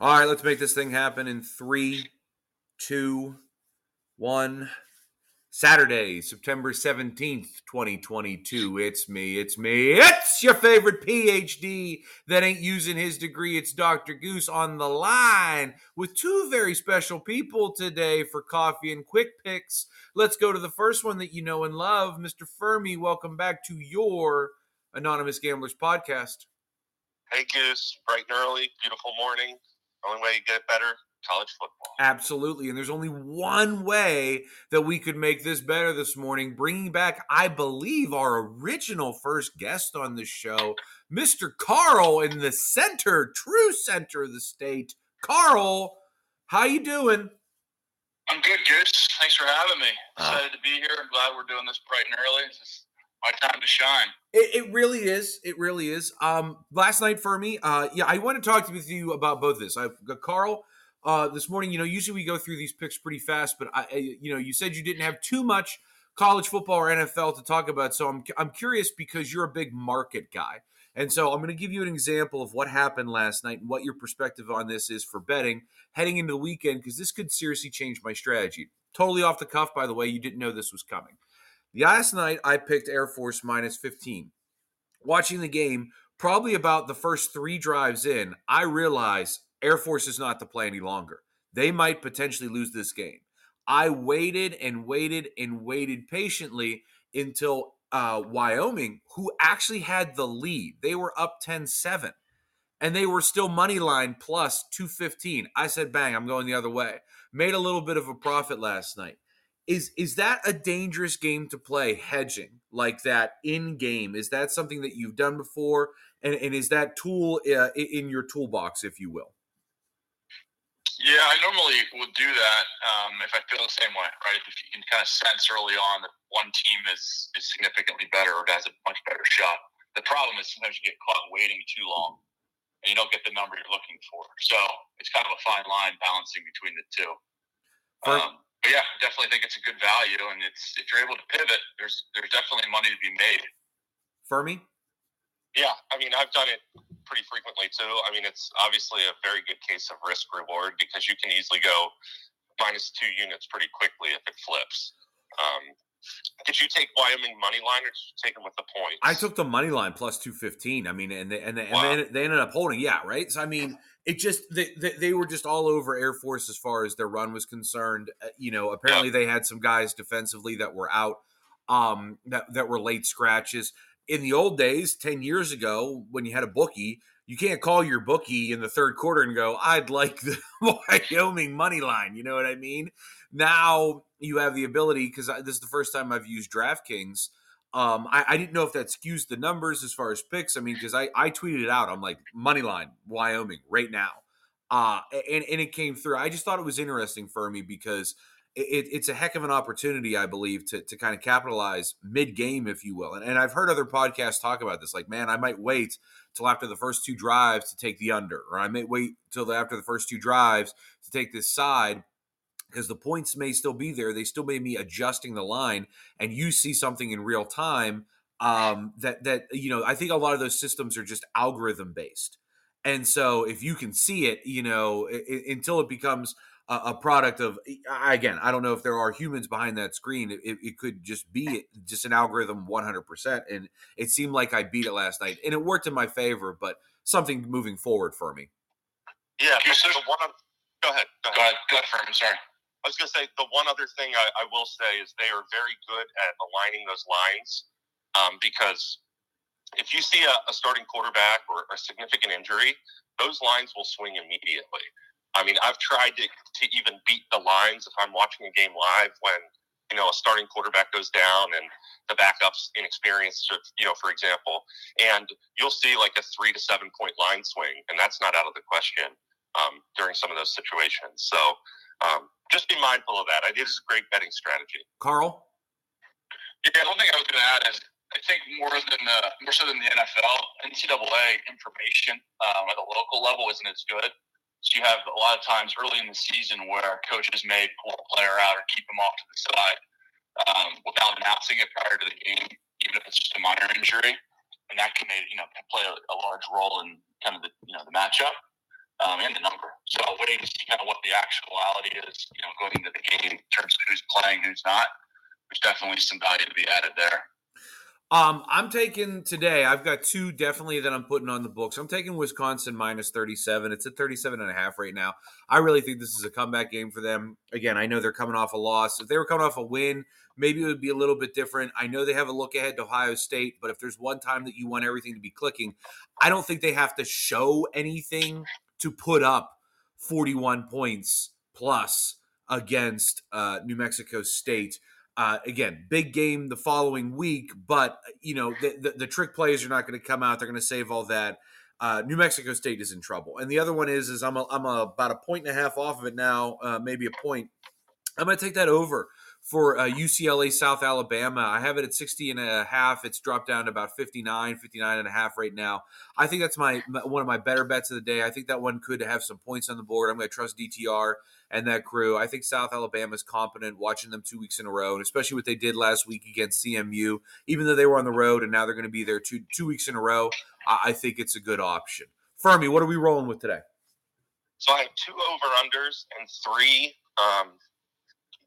All right, let's make this thing happen in three, two, one. Saturday, September 17th, 2022. It's me, it's me, it's your favorite PhD that ain't using his degree. It's Dr. Goose on the line with two very special people today for coffee and quick picks. Let's go to the first one that you know and love. Mr. Fuhrmy, welcome back to your Anonymous Gamblers podcast. Hey, Goose, bright and early, beautiful morning. Only way you get better, college football. Absolutely. And there's only one way that we could make this better this morning, bringing back, I believe, our original first guest on the show, Mr. Carl in the center, true center of the state. Carl, how you doing? I'm good, Goose. Thanks for having me. Ah. Excited to be here. I'm glad we're doing this bright and early. It's my time to shine. It, it, really is. It really is. Um, last night for me, uh, yeah, I want to talk with you about both this. I've got Carl uh, this morning. You know, usually we go through these picks pretty fast, but I, you know, you said you didn't have too much college football or NFL to talk about, so I'm I'm curious because you're a big market guy, and so I'm going to give you an example of what happened last night and what your perspective on this is for betting heading into the weekend because this could seriously change my strategy. Totally off the cuff, by the way. You didn't know this was coming. Last night I picked Air Force minus 15. Watching the game, probably about the first three drives in, I realized Air Force is not to play any longer. They might potentially lose this game. I waited and waited and waited patiently until uh, Wyoming, who actually had the lead, they were up 10 7 and they were still money line plus 215. I said, bang, I'm going the other way. Made a little bit of a profit last night. Is is that a dangerous game to play hedging like that in game? Is that something that you've done before? And, and is that tool uh, in your toolbox, if you will? Yeah, I normally would do that um, if I feel the same way, right? If you can kind of sense early on that one team is is significantly better or has a much better shot. The problem is sometimes you get caught waiting too long and you don't get the number you're looking for. So it's kind of a fine line balancing between the two. Um, yeah, definitely think it's a good value, and it's if you're able to pivot, there's there's definitely money to be made. Fuhrmy. Yeah, I mean I've done it pretty frequently too. I mean, it's obviously a very good case of risk reward because you can easily go minus two units pretty quickly if it flips. Um, did you take Wyoming money line or did you take them with the points? I took the money line plus two fifteen. I mean, and they, and, they, wow. and they, they, ended up holding. Yeah, right. So I mean, it just they, they, they were just all over Air Force as far as their run was concerned. Uh, you know, apparently they had some guys defensively that were out, um, that that were late scratches in the old days, 10 years ago, when you had a bookie, you can't call your bookie in the third quarter and go, I'd like the Wyoming money line. You know what I mean? Now you have the ability, because this is the first time I've used DraftKings. Um, I, I, didn't know if that skews the numbers as far as picks. I mean, because I, I tweeted it out. I'm like, money line, Wyoming, right now. Uh, and, and it came through. I just thought it was interesting for me because – it, it's a heck of an opportunity, I believe, to, to kind of capitalize mid game, if you will. And, and I've heard other podcasts talk about this. Like, man, I might wait till after the first two drives to take the under, or I may wait till after the first two drives to take this side because the points may still be there. They still may be adjusting the line, and you see something in real time um, that that you know. I think a lot of those systems are just algorithm based, and so if you can see it, you know, it, it, until it becomes a, product of again i don't know if there are humans behind that screen it, it could just be just an algorithm 100% and it seemed like i beat it last night and it worked in my favor but something moving forward for me. Yeah the one go ahead go ahead. go ahead, go ahead sorry. I was going to say the one other thing I, I, will say is they are very good at aligning those lines um, because if you see a, a starting quarterback or a significant injury, those lines will swing immediately. I mean, I've tried to, to even beat the lines if I'm watching a game live when, you know, a starting quarterback goes down and the backup's inexperienced, you know, for example, and you'll see like a three to seven point line swing, and that's not out of the question um, during some of those situations. So um, just be mindful of that. I think it is a great betting strategy. Carl? Yeah, one thing I was going to add is I think more than the, more so than the NFL, NCAA information um, at the local level isn't as good. So you have a lot of times early in the season where coaches may pull a player out or keep him off to the side um, without announcing it prior to the game, even if it's just a minor injury, and that can you know play a, a large role in kind of the you know the matchup um, and the number. So waiting to see kind of what the actuality is, you know, going into the game in terms of who's playing, who's not. There's definitely some value to be added there. Um, I'm taking today. I've got two definitely that I'm putting on the books. I'm taking Wisconsin minus 37. It's at 37 and a half right now. I really think this is a comeback game for them. Again, I know they're coming off a loss. If they were coming off a win, maybe it would be a little bit different. I know they have a look ahead to Ohio State, but if there's one time that you want everything to be clicking, I don't think they have to show anything to put up 41 points plus against uh, New Mexico State. Uh, again, big game the following week, but you know the, the, the trick plays are not going to come out. They're going to save all that. Uh, New Mexico State is in trouble, and the other one is is I'm a, I'm a, about a point and a half off of it now, uh, maybe a point. I'm going to take that over for uh, UCLA South Alabama. I have it at 60 and a half. It's dropped down to about 59, 59 and a half right now. I think that's my one of my better bets of the day. I think that one could have some points on the board. I'm going to trust DTR and that crew. I think South Alabama is competent watching them two weeks in a row, and especially what they did last week against CMU, even though they were on the road and now they're going to be there two two weeks in a row. I, I think it's a good option. Fuhrmy, what are we rolling with today? So I have two over unders and three um,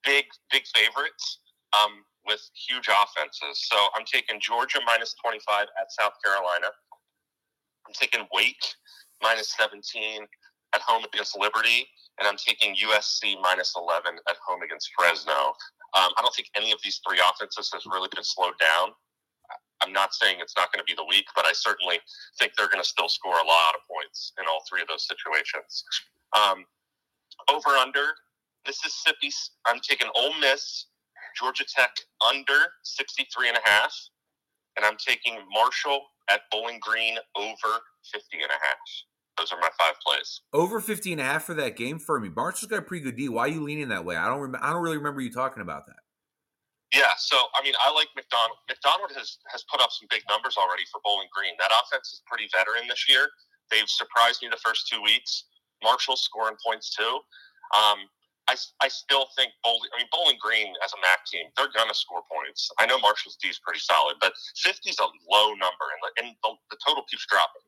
big big favorites um, with huge offenses. So I'm taking Georgia minus 25 at South Carolina. I'm taking Wake minus 17 at home against Liberty, and I'm taking USC minus 11 at home against Fresno. Um, I don't think any of these three offenses has really been slowed down. I'm not saying it's not going to be the week, but I certainly think they're going to still score a lot of points in all three of those situations. Um, over under Mississippi. I'm taking Ole Miss, Georgia Tech under 63 and a half, and I'm taking Marshall at Bowling Green over 50 and a half. Those are my five plays. Over 50 and a half for that game for me. Marshall's got a pretty good D. Why are you leaning that way? I don't rem- I don't really remember you talking about that. Yeah, so I mean, I like McDonald. McDonald has has put up some big numbers already for Bowling Green. That offense is pretty veteran this year. They've surprised me the first two weeks. Marshall scoring points too. Um, I, I still think Bowling. I mean, Bowling Green as a MAC team, they're gonna score points. I know Marshall's D is pretty solid, but 50 is a low number, and, the, and the, the total keeps dropping.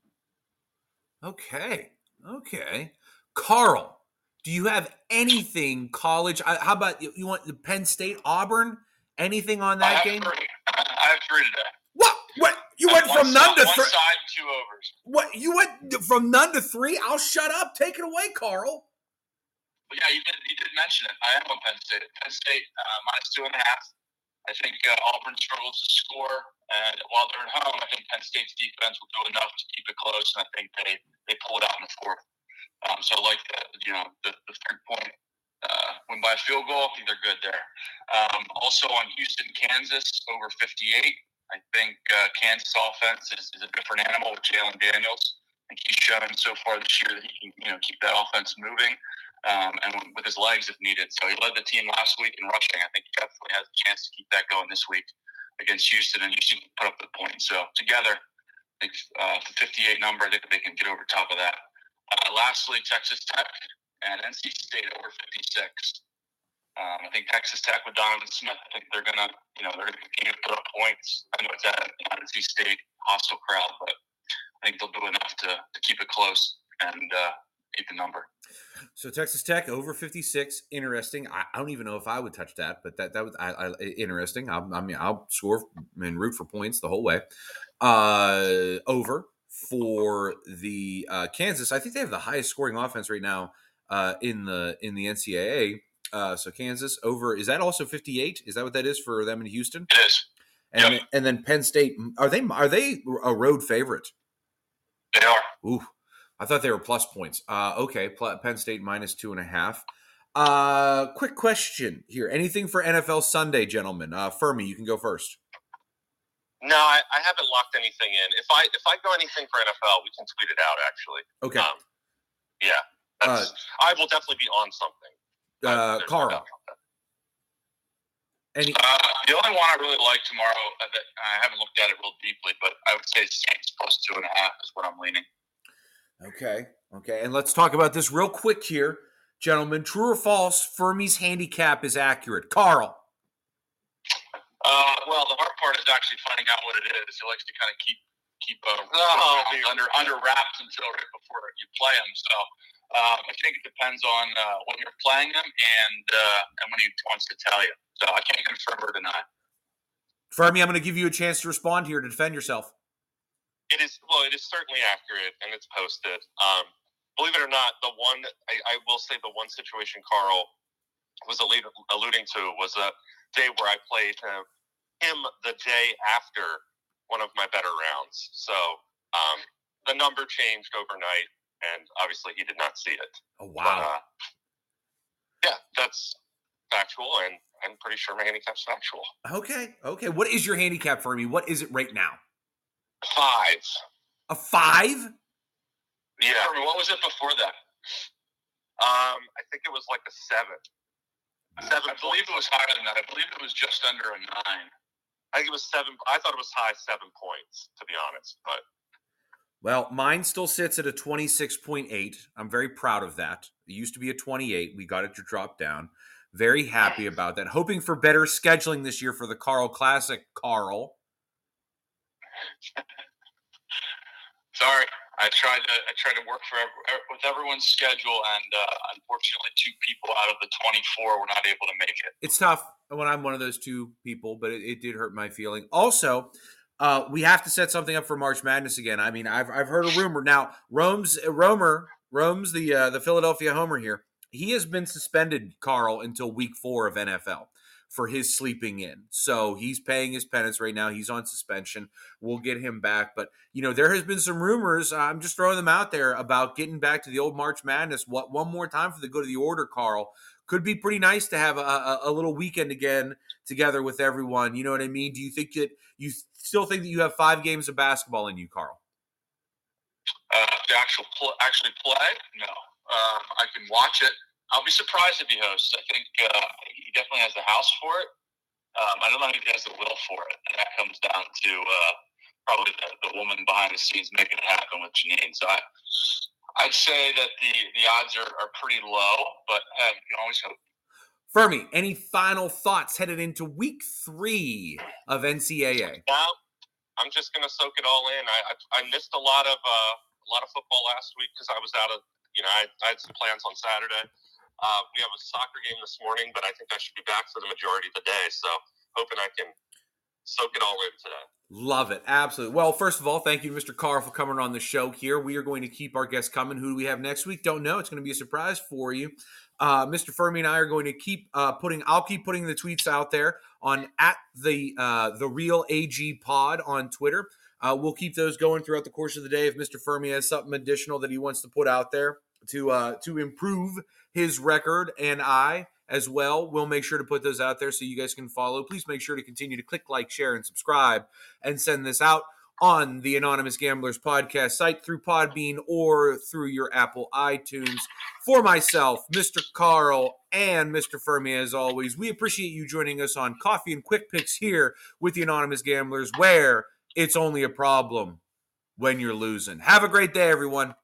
Okay, okay, Carl. Do you have anything college? How about you want the Penn State Auburn? Anything on that game? Three. I have three today. What? What? You went from none to three. side, two overs. What? You went from none to three? I'll shut up. Take it away, Carl. Yeah, you did, you did mention it. I am on Penn State. Penn State uh, minus two and a half. I think uh, Auburn struggles to score, and while they're at home, I think Penn State's defense will do enough to keep it close, and I think they they pull it out in the fourth. Um, so I like the you know the, the third point uh, win by a field goal. I think they're good there. Um, also on Houston, Kansas over 58. I think uh, Kansas offense is, is a different animal with Jalon Daniels. I think he's shown so far this year that he can you know keep that offense moving um, and with his legs if needed. So he led the team last week in rushing. I think he definitely has a chance to keep that going this week against Houston, and Houston put up the points. So together, I think uh, the 58 number, I think they can get over top of that. Uh, lastly, Texas Tech and NC State over 56. Um, I think Texas Tech with Donovan Smith. I think they're gonna, you know, they're gonna continue to put up points. I know it's at NC State hostile crowd, but I think they'll do enough to, to keep it close and uh, keep the number. So Texas Tech over 56. Interesting. I, I, don't even know if I would touch that, but that that was I, I, interesting. I, I, mean, I'll score and root for points the whole way. Uh, over for the uh, Kansas. I think they have the highest scoring offense right now uh, in the in the NCAA. Uh, so Kansas over is that also 58? Is that what that is for them in Houston? It is. And, yep. and then Penn State are they are they a road favorite? They are. Ooh, I thought they were plus points. Uh, okay, Penn State minus two and a half. Uh, quick question here. Anything for NFL Sunday, gentlemen? Uh, Fuhrmy, you can go first. No, I, I, haven't locked anything in. If I if I go anything for NFL, we can tweet it out. Actually, okay. Um, yeah, uh, I will definitely be on something. Uh, Carl. Any- uh, the only one I really like tomorrow uh, that I haven't looked at it real deeply, but I would say Saints plus two and a half is what I'm leaning. Okay. Okay. And let's talk about this real quick here, gentlemen. True or false? Fuhrmy's handicap is accurate. Carl. Uh, well, the hard part is actually finding out what it is. He likes to kind of keep keep uh, oh, under under wraps until right before you play them. So um, I think it depends on uh, when you're playing him and uh, and when he wants to tell you. So I can't confirm or deny. Fuhrmy, I'm going to give you a chance to respond here to defend yourself. It is well, it is certainly accurate, and it's posted. Um, believe it or not, the one I, I, will say the one situation Carl was alluding to was a day where I played him, him the day after one of my better rounds. So um, the number changed overnight, and obviously he did not see it. Oh wow! But, uh, yeah, that's factual, and I'm pretty sure my handicap's factual. Okay, okay. What is your handicap for me? What is it right now? Five. A five? Yeah. What was it before that? Um, I think it was like a seven. Seven. I believe it was higher than that. I believe it was just under a nine. I think it was seven. I thought it was high seven points, to be honest. But well, mine still sits at a twenty six point eight. I'm very proud of that. It used to be a twenty eight. We got it to drop down. Very happy about that. Hoping for better scheduling this year for the Carl Classic. Carl. Sorry. I tried to I tried to work for with everyone's schedule, and uh, unfortunately, two people out of the 24 were not able to make it. It's tough when I'm one of those two people, but it, it did hurt my feeling. Also, uh, we have to set something up for March Madness again. I mean, I've I've heard a rumor now. Rome's Romer Rome's the uh, the Philadelphia Homer here. He has been suspended, Carl, until week four of NFL for his sleeping in. So he's paying his penance right now. He's on suspension. We'll get him back. But, you know, there has been some rumors. I'm just throwing them out there about getting back to the old March Madness. What one more time for the good of the order, Carl. Could be pretty nice to have a, a, a little weekend again together with everyone. You know what I mean? Do you think that you still think that you have five games of basketball in you, Carl? Uh, to actual pl- actually play? No. Uh, I can watch it I'll be surprised if he hosts. I think uh, he definitely has the house for it. Um, I don't know if he has the will for it, and that comes down to uh, probably the, the, woman behind the scenes making it happen with Janine. So I, I'd say that the the odds are, are pretty low, but uh, you can always hope. Fuhrmy, any final thoughts headed into week three of NCAA? Now, I'm just going to soak it all in. I, I, I missed a lot of uh, a lot of football last week because I was out of you know I, I had some plans on Saturday. Uh, we have a soccer game this morning, but I think I should be back for the majority of the day. So hoping I can soak it all in today. Love it. Absolutely. Well, first of all, thank you Mr. Carr for coming on the show here. We are going to keep our guests coming. Who do we have next week? Don't know. It's going to be a surprise for you. Uh, Mr. Fuhrmy and I are going to keep uh, putting. I'll keep putting the tweets out there on at the uh, the real AG Pod on Twitter. Uh, we'll keep those going throughout the course of the day. If Mr. Fuhrmy has something additional that he wants to put out there to uh, to improve his record and I as well. We'll make sure to put those out there so you guys can follow. Please make sure to continue to click like, share, and subscribe and send this out on the Anonymous Gamblers podcast site through Podbean or through your Apple iTunes. For myself, Mr. Carl, and Mr. Fuhrmy, as always, we appreciate you joining us on Coffee and Quick Picks here with the Anonymous Gamblers, where it's only a problem when you're losing. Have a great day, everyone.